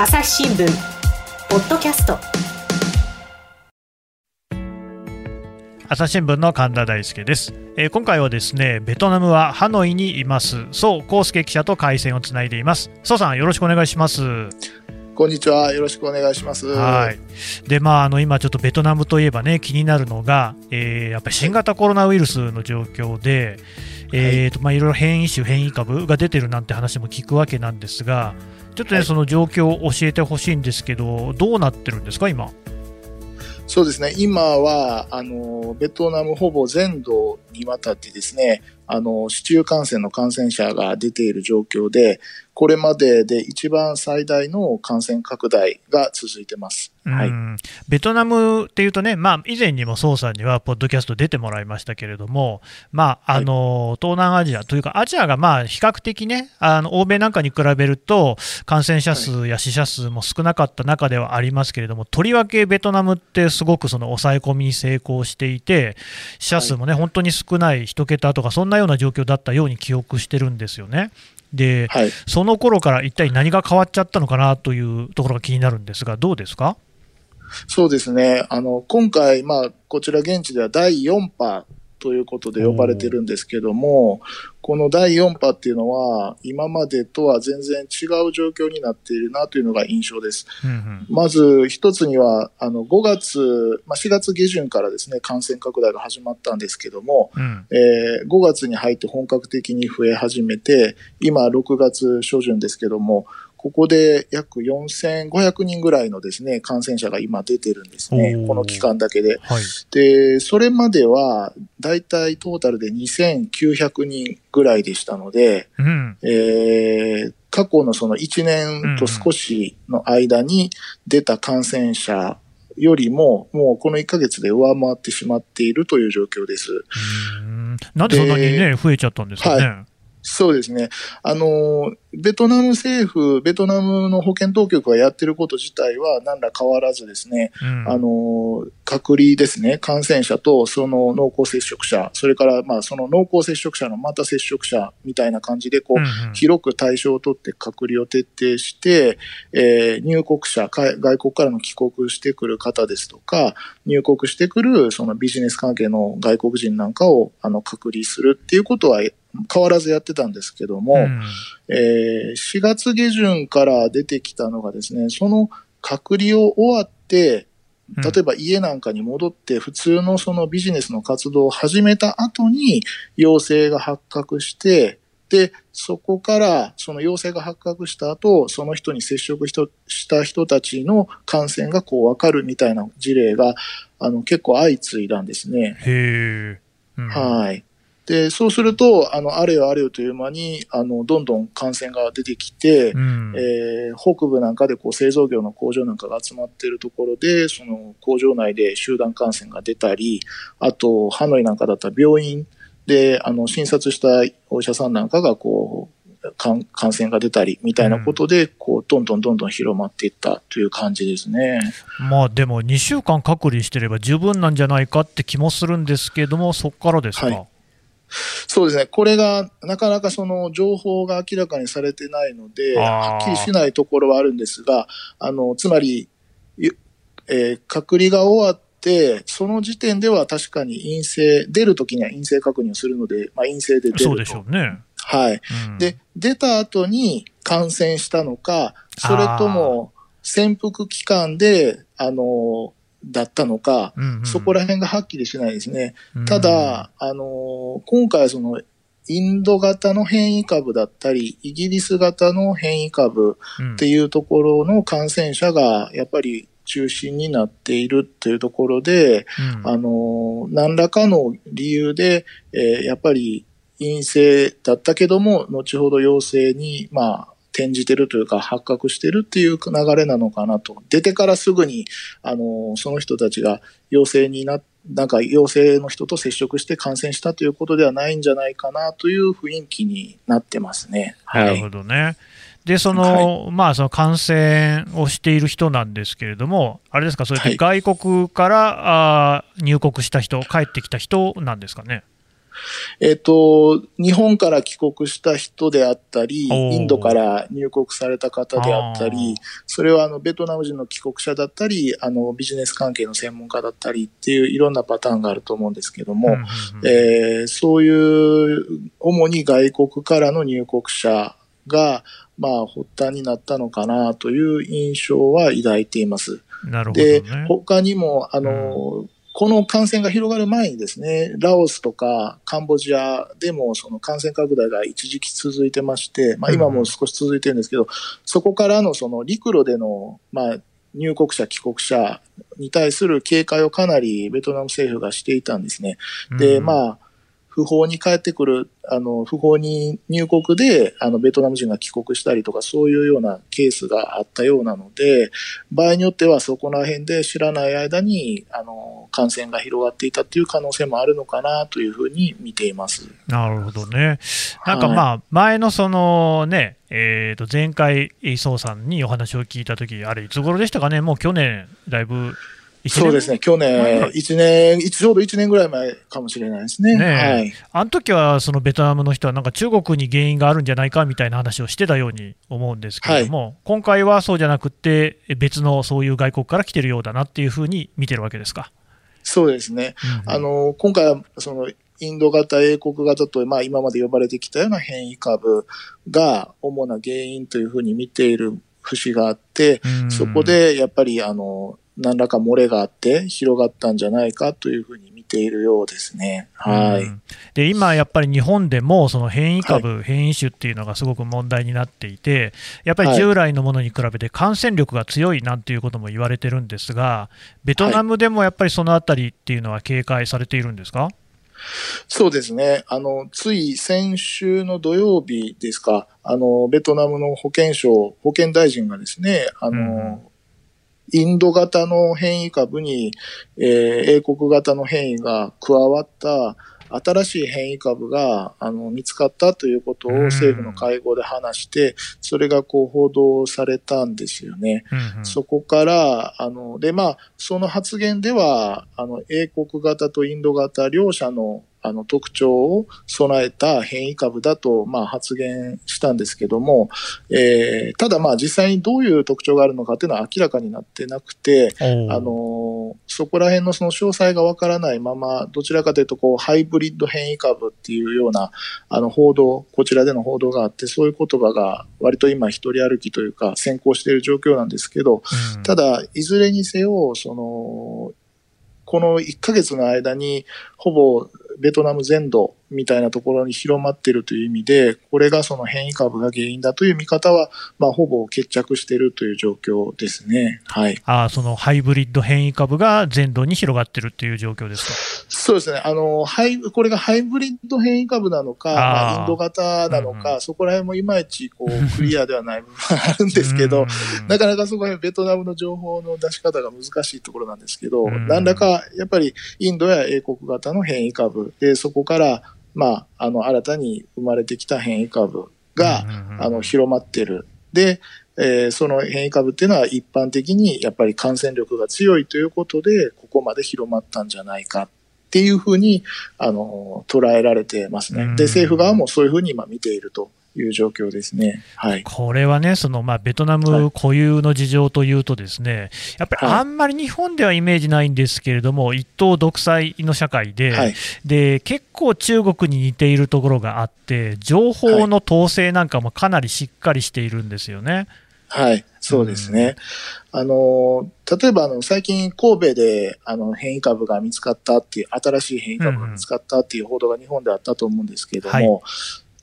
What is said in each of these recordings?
朝日新聞ポッドキャスト朝日新聞の神田大輔です、えー、今回はですねベトナムはハノイにいます宋康介記者と回線をつないでいます宋さんよろしくお願いしますこんにちは。よろしくお願いします。はい。で、まあ、あの、今ちょっとベトナムといえばね、気になるのが、えー、やっぱり新型コロナウイルスの状況で、えーとまあ、いろいろ変異種、変異株が出てるなんて話も聞くわけなんですが、ちょっとね、はい、その状況を教えてほしいんですけど、どうなってるんですか、今？そうですね、今はあのベトナムほぼ全土にわたってですね、あの市中感染の感染者が出ている状況で、これまでで一番最大の感染拡大が続いてます。はい、ベトナムっていうとね、まあ、以前にも宋さんにはポッドキャスト出てもらいましたけれども、まああの、はい、東南アジアというか、アジアがまあ比較的ね、あの欧米なんかに比べると、感染者数や死者数も少なかった中ではありますけれども、とりわけベトナムってすごくその抑え込みに成功していて、死者数もね、はい、本当に少ない、1桁とか、そんなような状況だったように記憶してるんですよね。で、はい、その頃から一体何が変わっちゃったのかなというところが気になるんですが、どうですか？そうですね。あの、今回、まあ、こちら現地では第4波ということで呼ばれてるんですけども、この第4波っていうのは、今までとは全然違う状況になっているなというのが印象です。うんうん、まず一つには、あの、5月、まあ、4月下旬からですね、感染拡大が始まったんですけども、うん、えー、5月に入って本格的に増え始めて、今6月初旬ですけども、ここで約4500人ぐらいのですね、感染者が今出てるんですね。この期間だけで。はい、で、それまでは、だいたいトータルで2900人ぐらいでしたので、うん、えー、過去のその1年と少しの間に出た感染者よりも、もうこの1ヶ月で上回ってしまっているという状況です。んなんでそんなにね、増えちゃったんですかね。はいそうですね。あの、ベトナム政府、ベトナムの保健当局がやってること自体は何ら変わらずですね、うん、あの、隔離ですね、感染者とその濃厚接触者、それからまあその濃厚接触者のまた接触者みたいな感じで、こう、うんうん、広く対象を取って隔離を徹底して、えー、入国者、外国からの帰国してくる方ですとか、入国してくるそのビジネス関係の外国人なんかをあの隔離するっていうことは変わらずやってたんですけども、うん、えー、4月下旬から出てきたのがですね、その隔離を終わって、例えば家なんかに戻って普通のそのビジネスの活動を始めた後に陽性が発覚して、で、そこからその陽性が発覚した後、その人に接触した人たちの感染がこう分かるみたいな事例があの結構相次いだんですね。へうん、はい。で、そうすると、あの、あれよあれよという間に、あの、どんどん感染が出てきて、うん、えー、北部なんかでこう製造業の工場なんかが集まっているところで、その工場内で集団感染が出たり、あと、ハノイなんかだったら病院で、あの、診察したお医者さんなんかがこう、感染が出たりみたいなことで、こう、どんどんどんどん広まっていったという感じですね。まあでも、2週間隔離してれば十分なんじゃないかって気もするんですけれども、そこからですか？はいそうですね。これが、なかなかその情報が明らかにされてないので、はっきりしないところはあるんですが、あの、つまり、えー、隔離が終わって、その時点では確かに陰性、出るときには陰性確認をするので、まあ、陰性で出ると。そうでしょうね。はい。うん、で、出た後に感染したのか、それとも潜伏期間で、あの、だったのか、うんうん、そこら辺がはっきりしないですね。うん、ただ、あの、今回その、インド型の変異株だったり、イギリス型の変異株っていうところの感染者が、やっぱり中心になっているというところで、うん、あの、何らかの理由で、えー、やっぱり陰性だったけども、後ほど陽性に、まあ、転じてるというか発覚してるっていう流れなのかなと。出てからすぐに、あの、その人たちが陽性にななんか陽性の人と接触して感染したということではないんじゃないかなという雰囲気になってますね。はい、なるほどね。で、その、はい、まあ、その感染をしている人なんですけれども、あれですか、それって外国から、はい、あ入国した人、帰ってきた人なんですかね？えっ、と、日本から帰国した人であったり、インドから入国された方であったり、それはあのベトナム人の帰国者だったり、あのビジネス関係の専門家だったりっていういろんなパターンがあると思うんですけども、えそういう主に外国からの入国者が、まあ、発端になったのかなという印象は抱いています。なるほど、ね、で、他にも、あの、うん、この感染が広がる前にですね、ラオスとかカンボジアでもその感染拡大が一時期続いてまして、まあ今も少し続いてるんですけど、うん、そこからのその陸路での、まあ入国者、帰国者に対する警戒をかなりベトナム政府がしていたんですね。で、うん、まあ、不法に帰ってくる、あの、不法に入国で、あの、ベトナム人が帰国したりとか、そういうようなケースがあったようなので、場合によってはそこら辺で知らない間に、あの、感染が広がっていたっていう可能性もあるのかなというふうに見ています。なるほどね。なんかまあ、前のそのね、えー、と前回、宋さんにお話を聞いたとき、あれ、いつ頃でしたかね、もう去年、だいぶそうですね、去年、1年、ちょうど1年ぐらい前かもしれないですね。ねはい、あの時はそのベトナムの人は、なんか中国に原因があるんじゃないかみたいな話をしてたように思うんですけれども、はい、今回はそうじゃなくて、別のそういう外国から来てるようだなっていうふうに見てるわけですか？そうですね。うん、あの、今回は、その、インド型、英国型と、まあ、今まで呼ばれてきたような変異株が主な原因というふうに見ている節があって、そこでやっぱりあの何らか漏れがあって広がったんじゃないかというふうに見ているようですね。はい。で、今やっぱり日本でもその変異株、はい、変異種っていうのがすごく問題になっていて、やっぱり従来のものに比べて感染力が強いなんていうことも言われてるんですが、ベトナムでもやっぱりそのあたりっていうのは警戒されているんですか、そうですね。あの、つい先週の土曜日ですか、あの、ベトナムの保健省、保健大臣がですね、あの、うんインド型の変異株に、えー、英国型の変異が加わった新しい変異株があの見つかったということを政府の会合で話して、それがこう報道されたんですよね。うんうん、そこから、あの、で、まあ、その発言では、あの、英国型とインド型両者のあの特徴を備えた変異株だと、まあ、発言したんですけども、えー、ただまあ実際にどういう特徴があるのかというのは明らかになってなくて、あのそこら辺のその詳細がわからないまま、どちらかというとこうハイブリッド変異株っていうようなあの報道、こちらでの報道があって、そういう言葉が割と今一人歩きというか先行している状況なんですけど、うん、ただ、いずれにせよ、その、この1ヶ月の間に、ほぼベトナム全土みたいなところに広まっているという意味で、これがその変異株が原因だという見方は、まあ、ほぼ決着しているという状況ですね。はい。あそのハイブリッド変異株が全土に広がっているという状況ですか？そうですね。あの、ハイ、これがハイブリッド変異株なのか、まあ、インド型なのか、うんうん、そこら辺もいまいち、こう、クリアではない部分があるんですけど、なかなかそこら辺ベトナムの情報の出し方が難しいところなんですけど、何らか、やっぱりインドや英国型の変異株で、そこから、まあ、あの、新たに生まれてきた変異株が、あの、広まってる。で、えー、その変異株っていうのは一般的にやっぱり感染力が強いということで、ここまで広まったんじゃないかっていうふうに、あの、捉えられてますね。で、政府側もそういうふうに今見ているという状況ですね。はい、これはね、そのまあベトナム固有の事情というと、ですね、やっぱりあんまり日本ではイメージないんですけれども、一党独裁の社会で、はい、で結構中国に似ているところがあって、情報の統制なんかもかなりしっかりしているんですよね。はい、そうですね。うん、あの、例えばあの、最近神戸であの変異株が見つかったっていう、新しい変異株が見つかったっていう報道が日本であったと思うんですけども、はい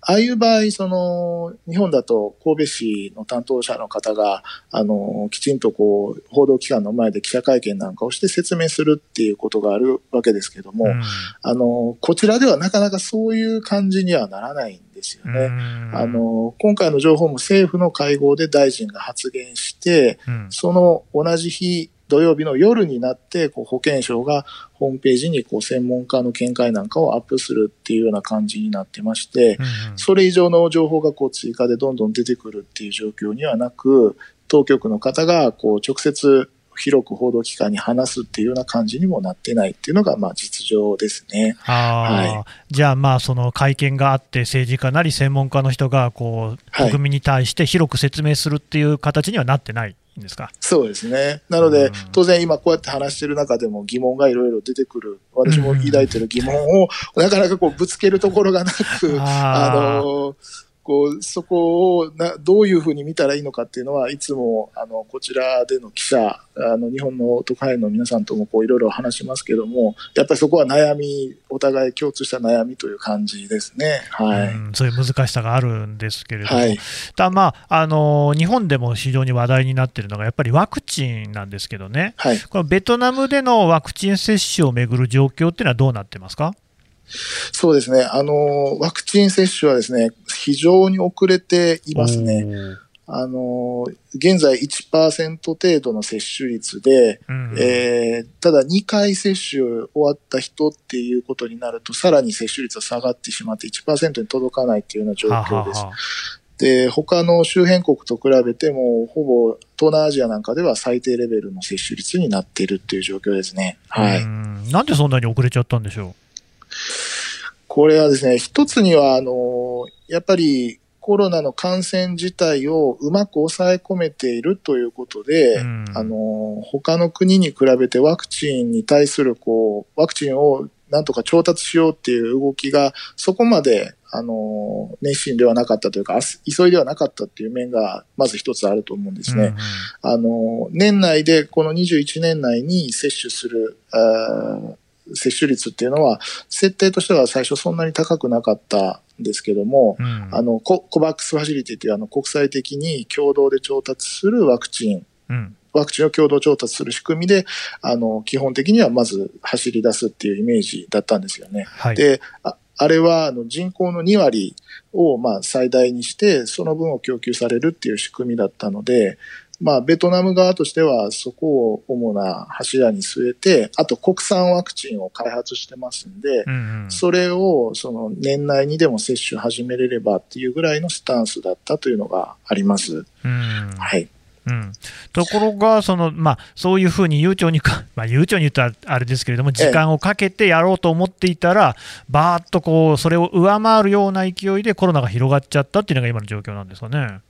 ああいう場合、その、日本だと神戸市の担当者の方が、あの、きちんとこう、報道機関の前で記者会見なんかをして説明するっていうことがあるわけですけども、うん、あの、こちらではなかなかそういう感じにはならないんですよね。あの、今回の情報も政府の会合で大臣が発言して、うん、その同じ日、土曜日の夜になって、こう保健省がホームページにこう専門家の見解なんかをアップするっていうような感じになってまして、うんうん、それ以上の情報がこう追加でどんどん出てくるっていう状況にはなく、当局の方がこう直接広く報道機関に話すっていうような感じにもなってないっていうのが、まあ、実情ですね。はい、じゃあ、まあ、その会見があって、政治家なり専門家の人がこう国民に対して広く説明するっていう形にはなってない。んですか？そうですね。なので、当然今こうやって話してる中でも疑問がいろいろ出てくる。私も抱いてる疑問を、なかなかこうぶつけるところがなく、あの、こう、そこをな、どういうふうに見たらいいのかっていうのは、いつも、あの、こちらでの記者、あの、日本の特派員の皆さんともこう、いろいろ話しますけども、やっぱりそこは悩み、お互い共通した悩みという感じですね。はい。うそういう難しさがあるんですけれども、はい、たまあ、あの、日本でも非常に話題になっているのが、やっぱりワクチンなんですけどね、はい、このベトナムでのワクチン接種をめぐる状況っていうのはどうなってますか？そうですね。あの、ワクチン接種はですね、非常に遅れていますね。あの、現在1%程度の接種率で、うん、えー、ただ2回接種終わった人っていうことになると、さらに接種率は下がってしまって1%に届かないっていうような状況です。はははで、他の周辺国と比べても、ほぼ東南アジアなんかでは最低レベルの接種率になっているっていう状況ですね。はい。なんでそんなに遅れちゃったんでしょう？これはですね、一つには、あの、やっぱりコロナの感染自体をうまく抑え込めているということで、うん、あの、他の国に比べてワクチンに対する、こう、ワクチンをなんとか調達しようっていう動きが、そこまで、あの、熱心ではなかったというか、急いではなかったっていう面が、まず一つあると思うんですね。うんうん、あの、年内で、この21年内に接種する、接種率っていうのは、設定としては最初そんなに高くなかったんですけども、うん、あの、ココバックスファシリティというあの国際的に共同で調達するワクチン、うん、ワクチンを共同調達する仕組みで、あの、基本的にはまず走り出すっていうイメージだったんですよね。はい、で、ああれはあの人口の2割をまあ最大にして、その分を供給されるっていう仕組みだったので、まあ、ベトナム側としてはそこを主な柱に据えて、あと国産ワクチンを開発してますんで、うんうん、それをその年内にでも接種始めれればっていうぐらいのスタンスだったというのがあります。うん、はい。うん、ところが、そのまあ、そういうふうに悠長にか、まあ、悠長に言ったらあれですけれども、時間をかけてやろうと思っていたら、ばーっとこうそれを上回るような勢いでコロナが広がっちゃったっていうのが今の状況なんですかね。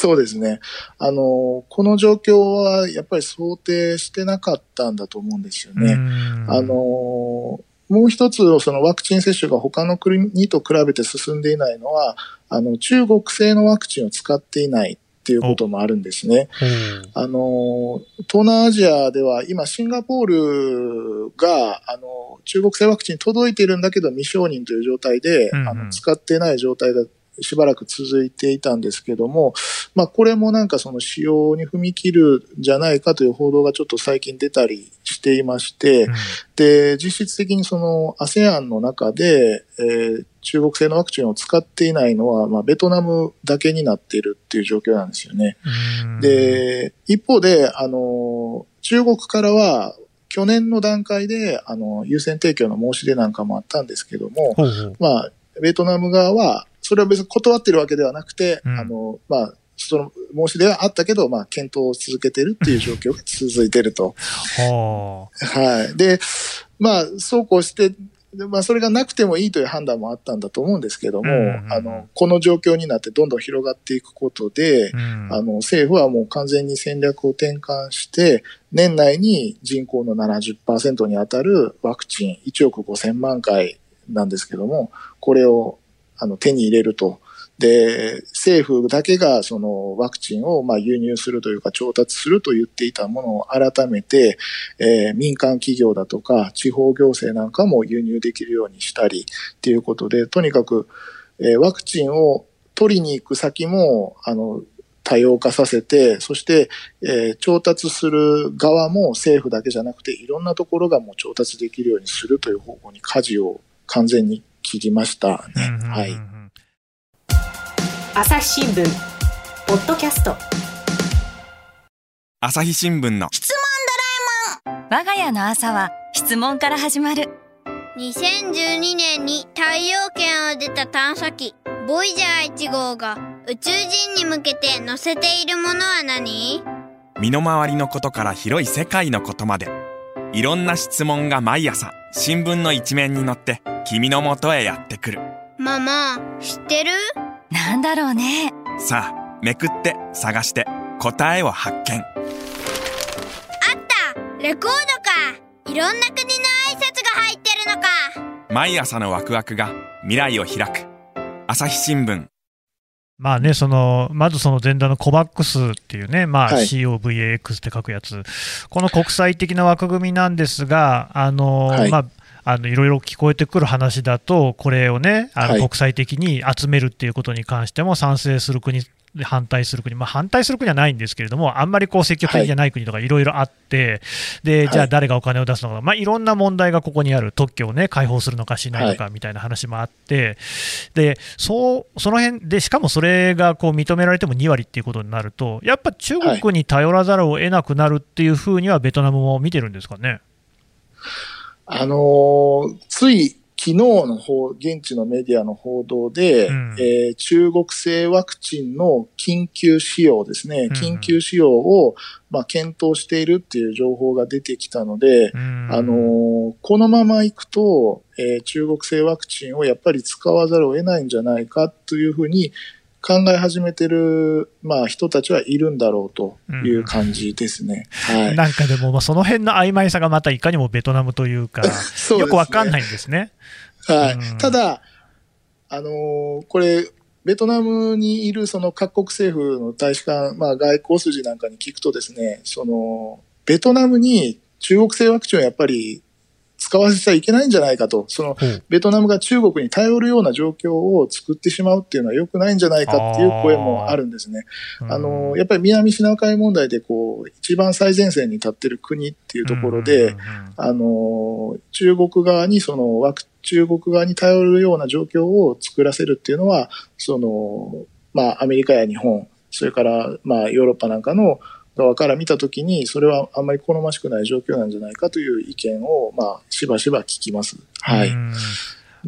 そうですね。あの、この状況はやっぱり想定してなかったんだと思うんですよね。あの、もう一つ、そのワクチン接種が他の国と比べて進んでいないのは、あの、中国製のワクチンを使っていないっていうこともあるんですね。あの、東南アジアでは今シンガポールが、あの、中国製ワクチン届いているんだけど未承認という状態で、うんうん、あの使っていない状態だしばらく続いていたんですけども、まあこれもなんかその使用に踏み切るんじゃないかという報道がちょっと最近出たりしていまして、うん、で、実質的にその ASEAN の中で、えー、中国製のワクチンを使っていないのは、まあベトナムだけになっているっていう状況なんですよね。で、一方で、あの、中国からは、去年の段階で、あの、優先提供の申し出なんかもあったんですけども、う。まあ、ベトナム側は、それは別に断ってるわけではなくて、うん、あの、まあ、その申し出はあったけど、まあ、検討を続けてるっていう状況が続いてると。ははい。で、まあ、そうこうして、まあ、それがなくてもいいという判断もあったんだと思うんですけども、うんうん、あの、この状況になってどんどん広がっていくことで、うん、あの、政府はもう完全に戦略を転換して、年内に人口の70%に当たるワクチン1億5000万回なんですけども、これをあの、手に入れると。で、政府だけがそのワクチンをまあ輸入するというか調達すると言っていたものを改めて、えー、民間企業だとか地方行政なんかも輸入できるようにしたりっていうことで、とにかく、えー、ワクチンを取りに行く先も、あの、多様化させて、そして、えー、調達する側も政府だけじゃなくて、いろんなところがもう調達できるようにするという方向に舵を完全に切りました。ね。はい。朝日新聞。ポッドキャスト。朝日新聞の。質問ドラえもん。我が家の朝は質問から始まる。2012年に太陽圏を出た探査機ボイジャー1号が宇宙人に向けて載せているものは何？身の回りのことから広い世界のことまでいろんな質問が毎朝新聞の一面に載って君の元へやってくる。ママ知ってる？なんだろうね。さあめくって探して答えを発見。あった！レコードか！いろんな国の挨拶が入ってるのか！毎朝のワクワクが未来を開く。朝日新聞まあね、そのまずその前段のコバックスっていうね、まあ、はい。COVAX って書くやつ、この国際的な枠組みなんですが、あのはい。まあ、あのいろいろ聞こえてくる話だと、これをね、あのはい。国際的に集めるっていうことに関しても賛成する国、反対する国、まあ、反対する国はないんですけれども、あんまりこう積極的じゃない国とかい。ろいろあって、ではい。じゃあ誰がお金を出すのか、まあ、いろんな問題がここにある、特許をね、解放するのかしないのかみたいな話もあって、でそうその辺で、しかもそれがこう認められても2割っていうことになると、やっぱ中国に頼らざるを得なくなるっていうふうには、ベトナムも見てるんですかね？あのーつい昨日の方、現地のメディアの報道で、うん。えー中国製ワクチンの緊急使用ですね、うん。緊急使用を、まあ、検討しているっていう情報が出てきたので、うん。あのーこのままいくと、えー中国製ワクチンをやっぱり使わざるを得ないんじゃないかというふうに考え始めてる、まあ、人たちはいるんだろうという感じですね。はい。なんかでも、まあその辺の曖昧さがまたいかにもベトナムというか、そうねよくわかんないんですね。はい。うんただ、あのーこれ、ベトナムにいるその各国政府の大使館、まあ外交筋なんかに聞くとですね、その、ベトナムに中国製ワクチンをやっぱり使わせちゃいけないんじゃないかと、その、ベトナムが中国に頼るような状況を作ってしまうっていうのは良くないんじゃないかっていう声もあるんですね。あの、やっぱり南シナ海問題でこう、一番最前線に立ってる国っていうところで、あの、中国側にそのワク、中国側に頼るような状況を作らせるっていうのは、その、まあ、アメリカや日本、それから、まあ、ヨーロッパなんかの側から見たときに、それはあんまり好ましくない状況なんじゃないかという意見を、まあ、しばしば聞きます。はい。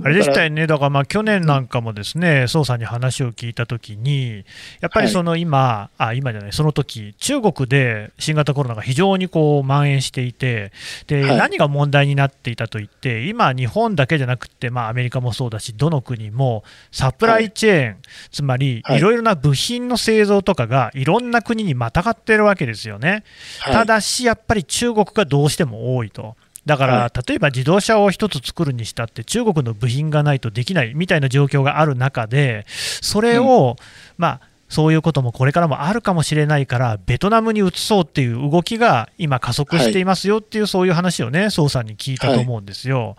うんあれでしただよね、だからまあ去年なんかもですね、捜査に話を聞いたときに、やっぱりその今、あ今じゃない、その時中国で新型コロナが非常にこう蔓延していて、ではい。何が問題になっていたといって、今、日本だけじゃなくて、まあ、アメリカもそうだし、どの国もサプライチェーン、つまりはい。いろいろな部品の製造とかがいろんな国にまたがってるわけですよね。はい。ただし、やっぱり中国がどうしても多いと。だから、は例えば自動車を一つ作るにしたって、中国の部品がないとできないみたいな状況がある中で、それを、まあ、そういうこともこれからもあるかもしれないから、ベトナムに移そうっていう動きが今、加速していますよっていう、そういう話をね、宋さんに聞いたと思うんですよ。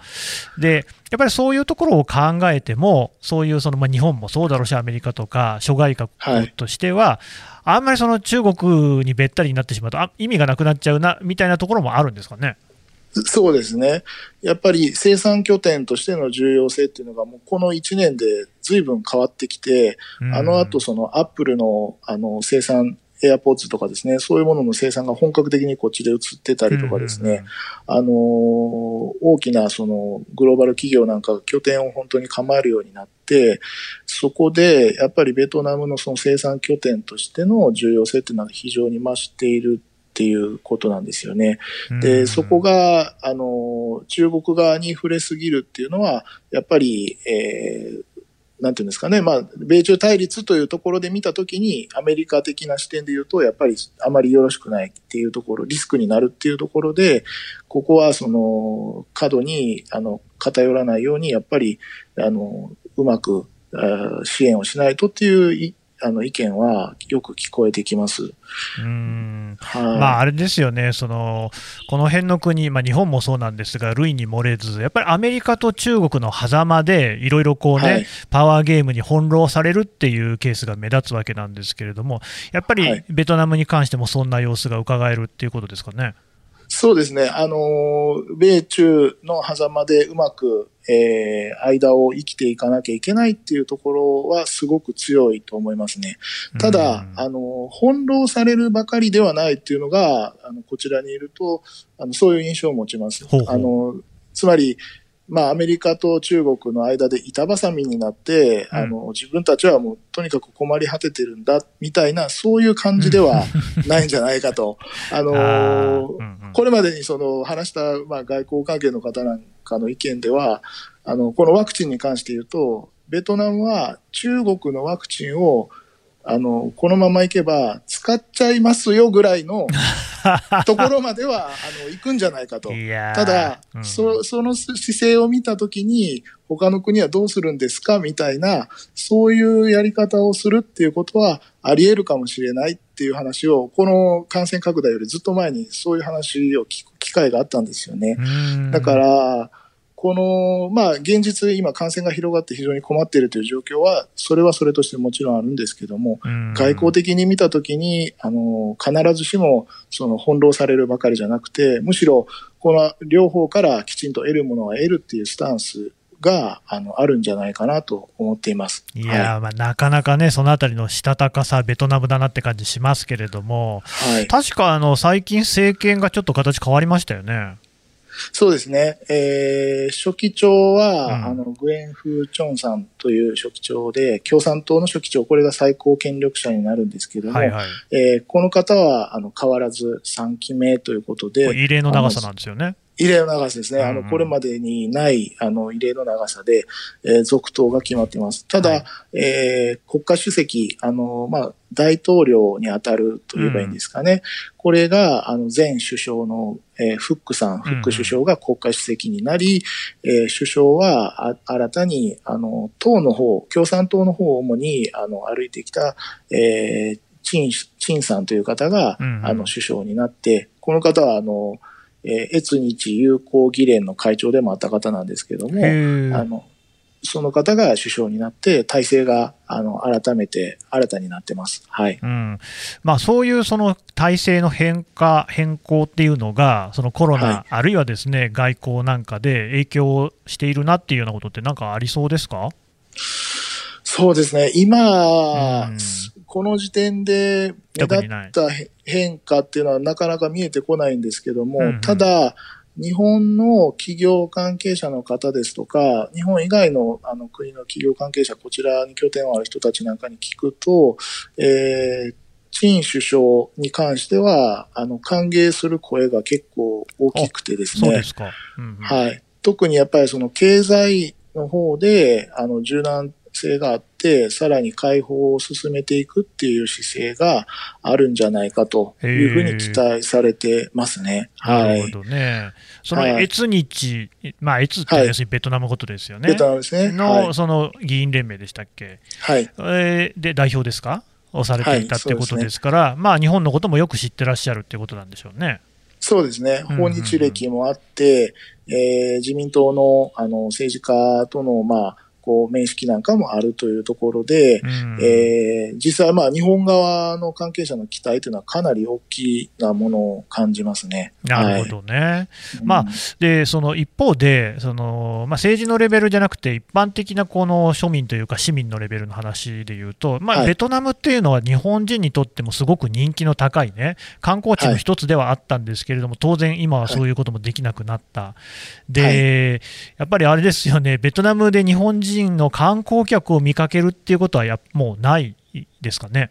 で、やっぱりそういうところを考えても、そういうその、まあ、日本もそうだろうし、アメリカとか諸外国としては、あんまりその中国にべったりになってしまうと、あ意味がなくなっちゃうなみたいなところもあるんですかね。そうですね。やっぱり生産拠点としての重要性っていうのがもうこの1年で随分変わってきて、うんあの後そのアップルのあの生産、エアポッツとかですね、そういうものの生産が本格的にこっちで移ってたりとかですね、あのー大きなそのグローバル企業なんかが拠点を本当に構えるようになって、そこでやっぱりベトナムのその生産拠点としての重要性っていうのは非常に増しているっていうことなんですよね。で、そこが、あの、中国側に触れすぎるっていうのは、やっぱり、えーなんていうんですかね、まあ、米中対立というところで見たときに、アメリカ的な視点で言うと、やっぱりあまりよろしくないっていうところ、リスクになるっていうところで、ここはその、過度に、あの、偏らないように、やっぱり、あの、うまく、支援をしないとっていうい、あの、意見はよく聞こえてきます。うんはい。まあ、あれですよね、そのこの辺の国、まあ、日本もそうなんですが、類に漏れず、やっぱりアメリカと中国の狭間で、いろいろこうね、はいパワーゲームに翻弄されるっていうケースが目立つわけなんですけれども、やっぱりはいベトナムに関してもそんな様子が伺えるっていうことですかね。そうですね。あのー、米中の狭間でうまく、えー、間を生きていかなきゃいけないっていうところはすごく強いと思いますね。ただ、うんあの、翻弄されるばかりではないっていうのが、あの、こちらにいると、あの、そういう印象を持ちます。ほうほうあの、つまり、まあ、アメリカと中国の間で板挟みになって、うんあの、自分たちはもうとにかく困り果ててるんだ、みたいな、そういう感じでは ないんじゃないかと。あのあーうんうんこれまでにその話した、まあ、外交関係の方なんかの意見では、あの、このワクチンに関して言うと、ベトナムは中国のワクチンを、あの、このままいけば使っちゃいますよぐらいのところまでは、あの、行くんじゃないかと。ただ、うんそその姿勢を見たときに、他の国はどうするんですかみたいな、そういうやり方をするっていうことはあり得るかもしれないっていう話を、この感染拡大よりずっと前にそういう話を聞く機会があったんですよね。うんだから、この、まあ、現実、今感染が広がって非常に困っているという状況は、それはそれとしてもちろんあるんですけども、うん外交的に見たときに、あの、必ずしも、その、翻弄されるばかりじゃなくて、むしろ、この両方からきちんと得るものは得るっていうスタンスが、あの、あるんじゃないかなと思っています。いやー、まあ、なかなかね、そのあたりのしたたかさ、ベトナムだなって感じしますけれども、はい。はい。確かあの最近、政権がちょっと形変わりましたよね。そうですね。えー、書記長は、うんあの、グエン・フー・チョンさんという書記長で、共産党の書記長、これが最高権力者になるんですけども、はいはい。えーこの方は、あの、変わらず3期目ということで、異例の長さなんですよね。異例の長さですね。あの、うんうんこれまでにない、あの、異例の長さで、えー続投が決まっています。ただ、はいえー国家主席、あの、まあ、大統領に当たると言えばいいんですかね。これが、あの、前首相の、えーフックさん、フック首相が国家主席になり、えー首相は、あ新たに、あの、党の方、共産党の方を主に、あの、歩いてきた、えー、チン、チンさんという方が、うんうんあの、首相になって、この方は、あの、えー、越日友好議連の会長でもあった方なんですけども、あの、その方が首相になって、体制が、あの、改めて、新たになってます。はい。うんまあ、そういうその体制の変化、変更っていうのが、そのコロナ、はいあるいはですね外交なんかで影響しているなっていうようなことって、なんかありそうですか？そうですね。今、うんこの時点で目立った変化っていうのはなかなか見えてこないんですけども、うんうんただ、日本の企業関係者の方ですとか、日本以外のあの国の企業関係者、こちらに拠点をある人たちなんかに聞くと、えー、陳首相に関しては、あの、歓迎する声が結構大きくてですね。そうですか。うんうんはい。特にやっぱりその経済の方で、あの、柔軟性があって、さらに解放を進めていくっていう姿勢があるんじゃないかというふうに期待されてますね。なはい。るほどね。そのはい越日、まあ、越ってはい要するにベトナムのことですよね。ベトナムですね。の、はい。その議員連盟でしたっけ、はい。えーで代表ですか、をされていたはいってことですから、まあ、日本のこともよく知ってらっしゃるってことなんでしょうね。そうですね。うん訪日歴もあって、えー自民党の、あの、政治家との、まあ、こう、面識なんかもあるというところで、うん。えー実際、まあ、日本側の関係者の期待というのはかなり大きなものを感じますね。なるほどね。はい。まあうん。で、その一方で、そのまあ、政治のレベルじゃなくて、一般的なこの庶民というか、市民のレベルの話でいうと、まあ、はい。ベトナムっていうのは日本人にとってもすごく人気の高いね、観光地の一つではあったんですけれども、当然、今はそういうこともできなくなった、で、やっぱりあれですよね、ベトナムで日本人の観光客を見かけるっていうことはやもうないですかね？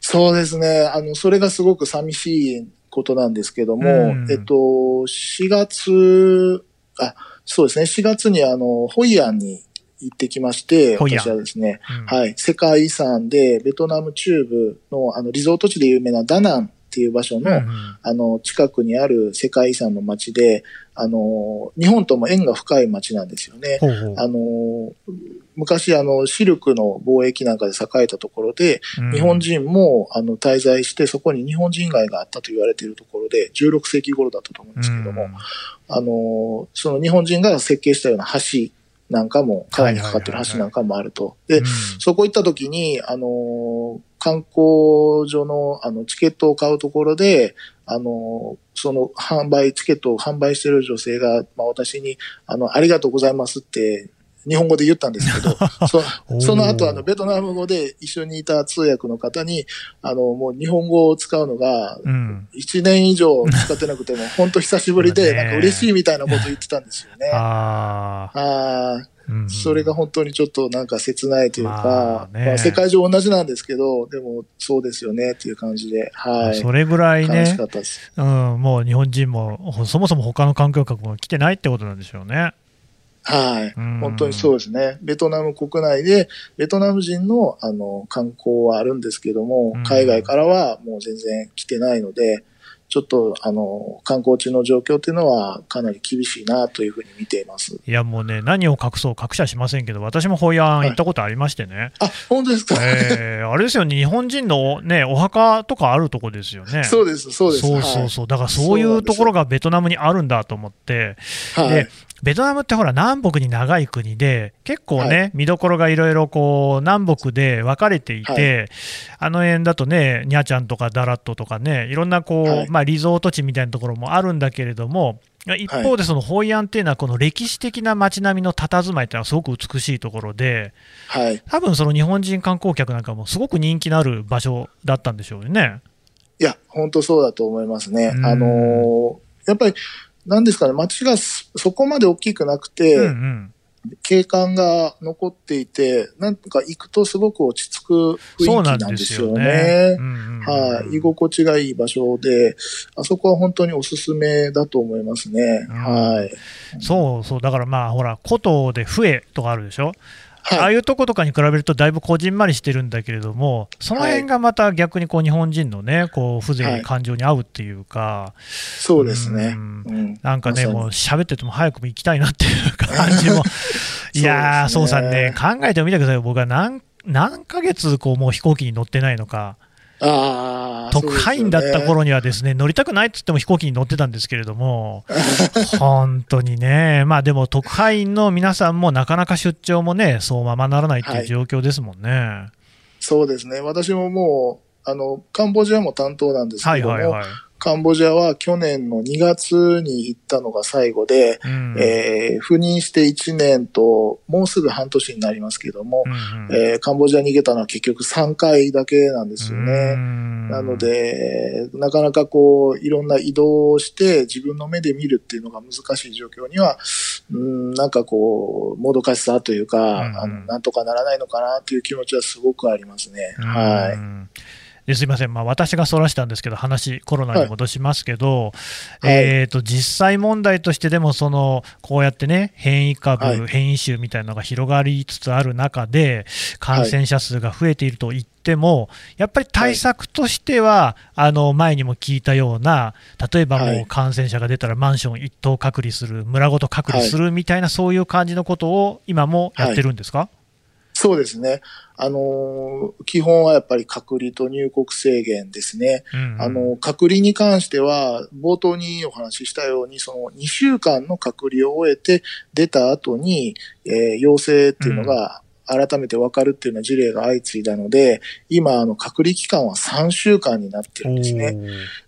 そうですね。あの、それがすごく寂しいことなんですけども、うん。えっと、4月、あ、そうですね、4月にあの、ホイアンに行ってきまして、私はですね、うん。はい、世界遺産で、ベトナム中部のあの、リゾート地で有名なダナンっていう場所の、うんうん。あの、近くにある世界遺産の街で、あの、日本とも縁が深い街なんですよね。ほうほうあの、昔あの、シルクの貿易なんかで栄えたところで、うん日本人もあの滞在して、そこに日本人街があったと言われているところで、16世紀頃だったと思うんですけども、うんあの、その日本人が設計したような橋なんかも、川にかかってる橋なんかもあると。でうん、そこ行った時に、あの、観光所のあのチケットを買うところで、あの、その販売、チケットを販売している女性が、まあ私に、あの、ありがとうございますって、日本語で言ったんですけど、そその後、あの、ベトナム語で一緒にいた通訳の方に、あの、もう日本語を使うのが、1年以上使ってなくても、本当久しぶりで、なんか嬉しいみたいなこと言ってたんですよね。ああ。それが本当にちょっとなんか切ないというか、まあ、まあ、世界中同じなんですけど、でもそうですよねっていう感じで、はい。それぐらいね、うん、もう日本人も、そもそも他の観光客も来てないってことなんでしょうね。はい。本当にそうですね。ベトナム国内で、ベトナム人のあの観光はあるんですけども、海外からはもう全然来てないので、ちょっと、あの、観光地の状況っていうのはかなり厳しいなというふうに見ています。いや、もうね、何を隠そう、隠しはしませんけど、私もホイアン行ったことありましてね。はい、あ、本当ですか？えー、あれですよね、日本人のね、お墓とかあるとこですよね。そうです、そうです。そうそうそう。だからそういうところがベトナムにあるんだと思って、はい、で、ベトナムってほら、南北に長い国で、結構ね、はい、見どころがいろいろこう、南北で分かれていて、はい、あの辺だとね、ニャちゃんとかダラットとかね、いろんなこう、はい、まあ、リゾート地みたいなところもあるんだけれども、一方でそのホイアンっていうのは、この歴史的な街並みの佇まいっていうのはすごく美しいところで、はい、多分その日本人観光客なんかもすごく人気のある場所だったんでしょうね。いや、本当そうだと思いますね。あのー、やっぱりなんですかね、街がそこまで大きくなくて、うんうん景観が残っていて、なんか行くとすごく落ち着く雰囲気なんですよね。はい、居心地がいい場所で、あそこは本当におすすめだと思いますね。うん、はい。そうそう、だからまあ、ほら、古都で笛とかあるでしょ？はい、ああいうとことかに比べるとだいぶこじんまりしてるんだけれども、その辺がまた逆にこう日本人のね、こう風情に感情に合うっていうか、はい、そうですね、なんかね、もう喋ってても早く行きたいなっていう感じも、いやー、そう、ね、さんね、考えてみてください、僕は何何ヶ月こうもう飛行機に乗ってないのか。特派員だった頃にはですね、乗りたくないって言っても飛行機に乗ってたんですけれども、本当にね、まあでも特派員の皆さんもなかなか出張もね、そうままならないっていう状況ですもんね。はい、そうですね。私ももう、あの、カンボジアも担当なんですけども、はいはいはいカンボジアは去年の2月に行ったのが最後で、うん、えー、赴任して1年と、もうすぐ半年になりますけども、うんうん、えー、カンボジアに行けたのは結局3回だけなんですよね。なので、なかなかこう、いろんな移動をして自分の目で見るっていうのが難しい状況には、うん、なんかこう、もどかしさというか、うん、あの、なんとかならないのかなという気持ちはすごくありますね。はい。ですいません、まあ、私がそらしたんですけど、話、コロナに戻しますけど、はい、えーと、実際問題としてでもその、こうやってね、変異株、はい、変異種みたいなのが広がりつつある中で、感染者数が増えていると言っても、やっぱり対策としては、あの前にも聞いたような、例えばもう感染者が出たらマンション一棟隔離する、村ごと隔離するみたいな、そういう感じのことを今もやってるんですか、そうですね。あの、基本はやっぱり隔離と入国制限ですね。うんうん、あの、隔離に関しては、冒頭にお話ししたように、その2週間の隔離を終えて出た後に、えー、陽性っていうのが、改めて分かるっていうような事例が相次いだので、今、あの、隔離期間は3週間になってるんですね。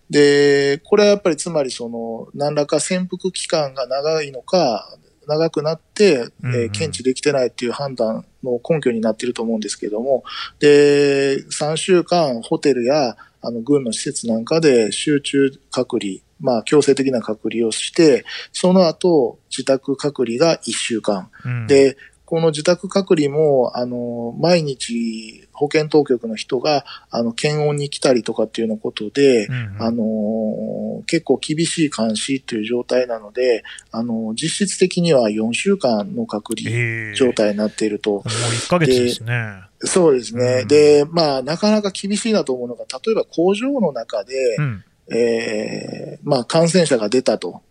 で、これはやっぱりつまりその、何らか潜伏期間が長いのか、長くなって、えー、検知できてないっていう判断の根拠になっていると思うんですけども、で、3週間ホテルやあの軍の施設なんかで集中隔離、まあ強制的な隔離をして、その後自宅隔離が1週間。うん、で、この自宅隔離も、あの、毎日保健当局の人が、あの、検温に来たりとかっていうようなことで、うんうん、あの、結構厳しい監視という状態なので、あの、実質的には4週間の隔離状態になっていると。もう1ヶ月ですね。そうですね。うん、で、まあ、なかなか厳しいなと思うのが、例えば工場の中で、うん、えー、まあ、感染者が出たと。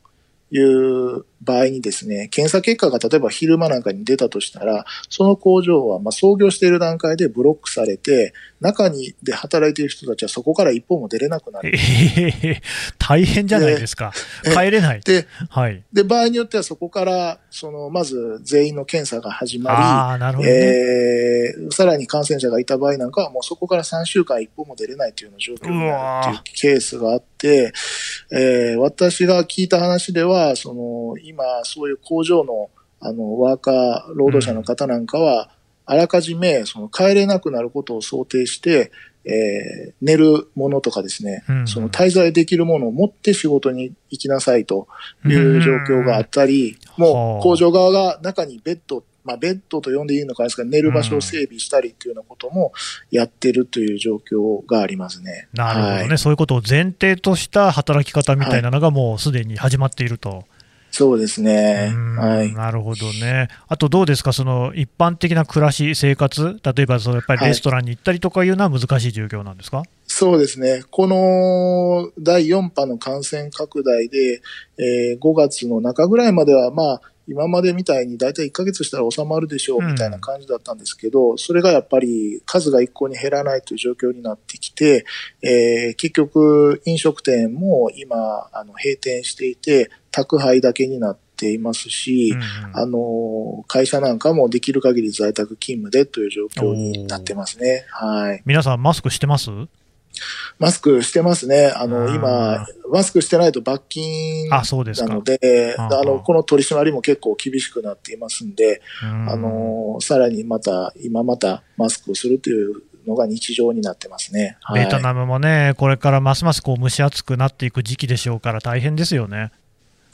いう場合にですね、検査結果が例えば昼間なんかに出たとしたら、その工場はま創業している段階でブロックされて、中にで働いている人たちはそこから一歩も出れなくなる。えー、大変じゃないですか。帰れない。で、はい。で、場合によってはそこから、その、まず全員の検査が始まり、ね、えー、さらに感染者がいた場合なんかはもうそこから3週間一歩も出れないというような状況になるっていうケースがあって、えー、私が聞いた話では、その、今、そういう工場のあの、ワーカー、労働者の方なんかは、あらかじめ、その帰れなくなることを想定して、えー、寝るものとかですね、うん。その滞在できるものを持って仕事に行きなさいという状況があったり、うん、もう工場側が中にベッド、まあ、ベッドと呼んでいいのかですが、寝る場所を整備したりっていうようなこともやってるという状況がありますね。なるほどね、はい、そういうことを前提とした働き方みたいなのがもうすでに始まっていると。はいそうですね。はい。なるほどね。あとどうですか、その一般的な暮らし、生活、例えばそのやっぱりレストランに行ったりとかいうのは難しい状況なんですか、はい、そうですね。この第4波の感染拡大で、えー、5月の中ぐらいまでは、まあ、今までみたいに大体1ヶ月したら収まるでしょうみたいな感じだったんですけど、うん、それがやっぱり数が一向に減らないという状況になってきて、えー、結局飲食店も今あの閉店していて、宅配だけになっていますし、うんうん、あの、会社なんかもできる限り在宅勤務でという状況になってますね。はい。皆さんマスクしてます？マスクしてますね。あの、今、マスクしてないと罰金なので、あの、この取り締まりも結構厳しくなっていますんで、あの、さらにまた、今またマスクをするというのが日常になってますね。ベトナムもね、これからますますこう蒸し暑くなっていく時期でしょうから大変ですよね。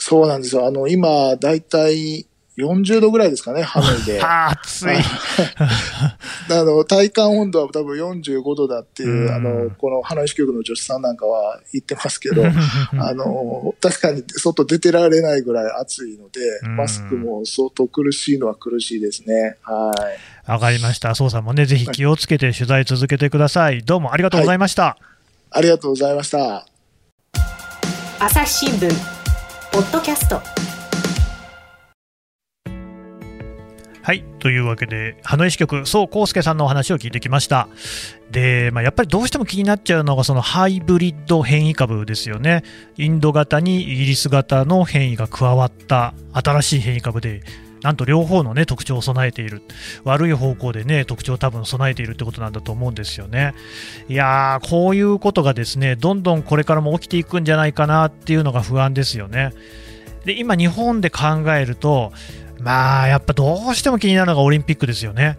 そうなんですよ。あの、今、だいたい40度ぐらいですかね、ハノイで。暑い。あの、体感温度は多分45度だっていう、うあの、このハノイ支局の女子さんなんかは言ってますけど、あの、確かに外出てられないぐらい暑いので、マスクも相当苦しいのは苦しいですね。はい。わかりました。宋さんもね、ぜひ気をつけて取材続けてください。どうもありがとうございました。はい、ありがとうございました。朝日新聞、ポッドキャスト。はい。というわけで、ハノイ支局、宋康介さんのお話を聞いてきました。で、まあ、やっぱりどうしても気になっちゃうのが、そのハイブリッド変異株ですよね。インド型にイギリス型の変異が加わった新しい変異株で、なんと両方の、ね、特徴を備えている、悪い方向で、ね、特徴を多分備えているってことなんだと思うんですよね。いやー、こういうことがですねどんどんこれからも起きていくんじゃないかなっていうのが不安ですよね。で今、日本で考えると、まあ、やっぱどうしても気になるのがオリンピックですよね。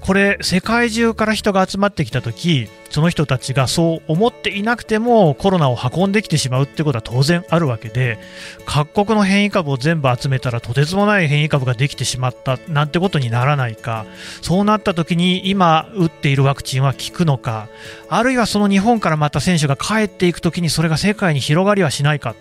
これ、世界中から人が集まってきたとき、その人たちがそう思っていなくてもコロナを運んできてしまうってことは当然あるわけで各国の変異株を全部集めたらとてつもない変異株ができてしまったなんてことにならないか。そうなった時に今打っているワクチンは効くのか。あるいはその日本からまた選手が帰っていく時にそれが世界に広がりはしないか。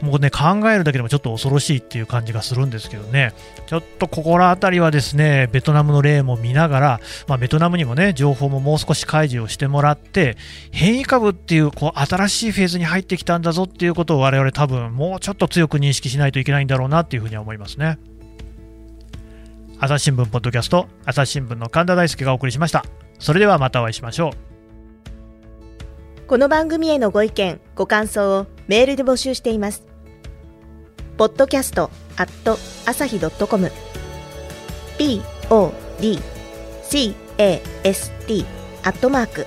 もうね考えるだけでもちょっと恐ろしいっていう感じがするんですけどね。ちょっとここら辺りはですねベトナムの例も見ながら、まあ、ベトナムにもね情報ももう少し開示をしてもらって変異株っていうこう新しいフェーズに入ってきたんだぞっていうことを我々多分もうちょっと強く認識しないといけないんだろうなっていうふうには思いますね。朝日新聞ポッドキャスト朝日新聞の神田大輔がお送りしました。それではまたお会いしましょう。この番組へのご意見ご感想をメールで募集しています。ポッドキャストアット朝日ドットコム。Podcast アットマーク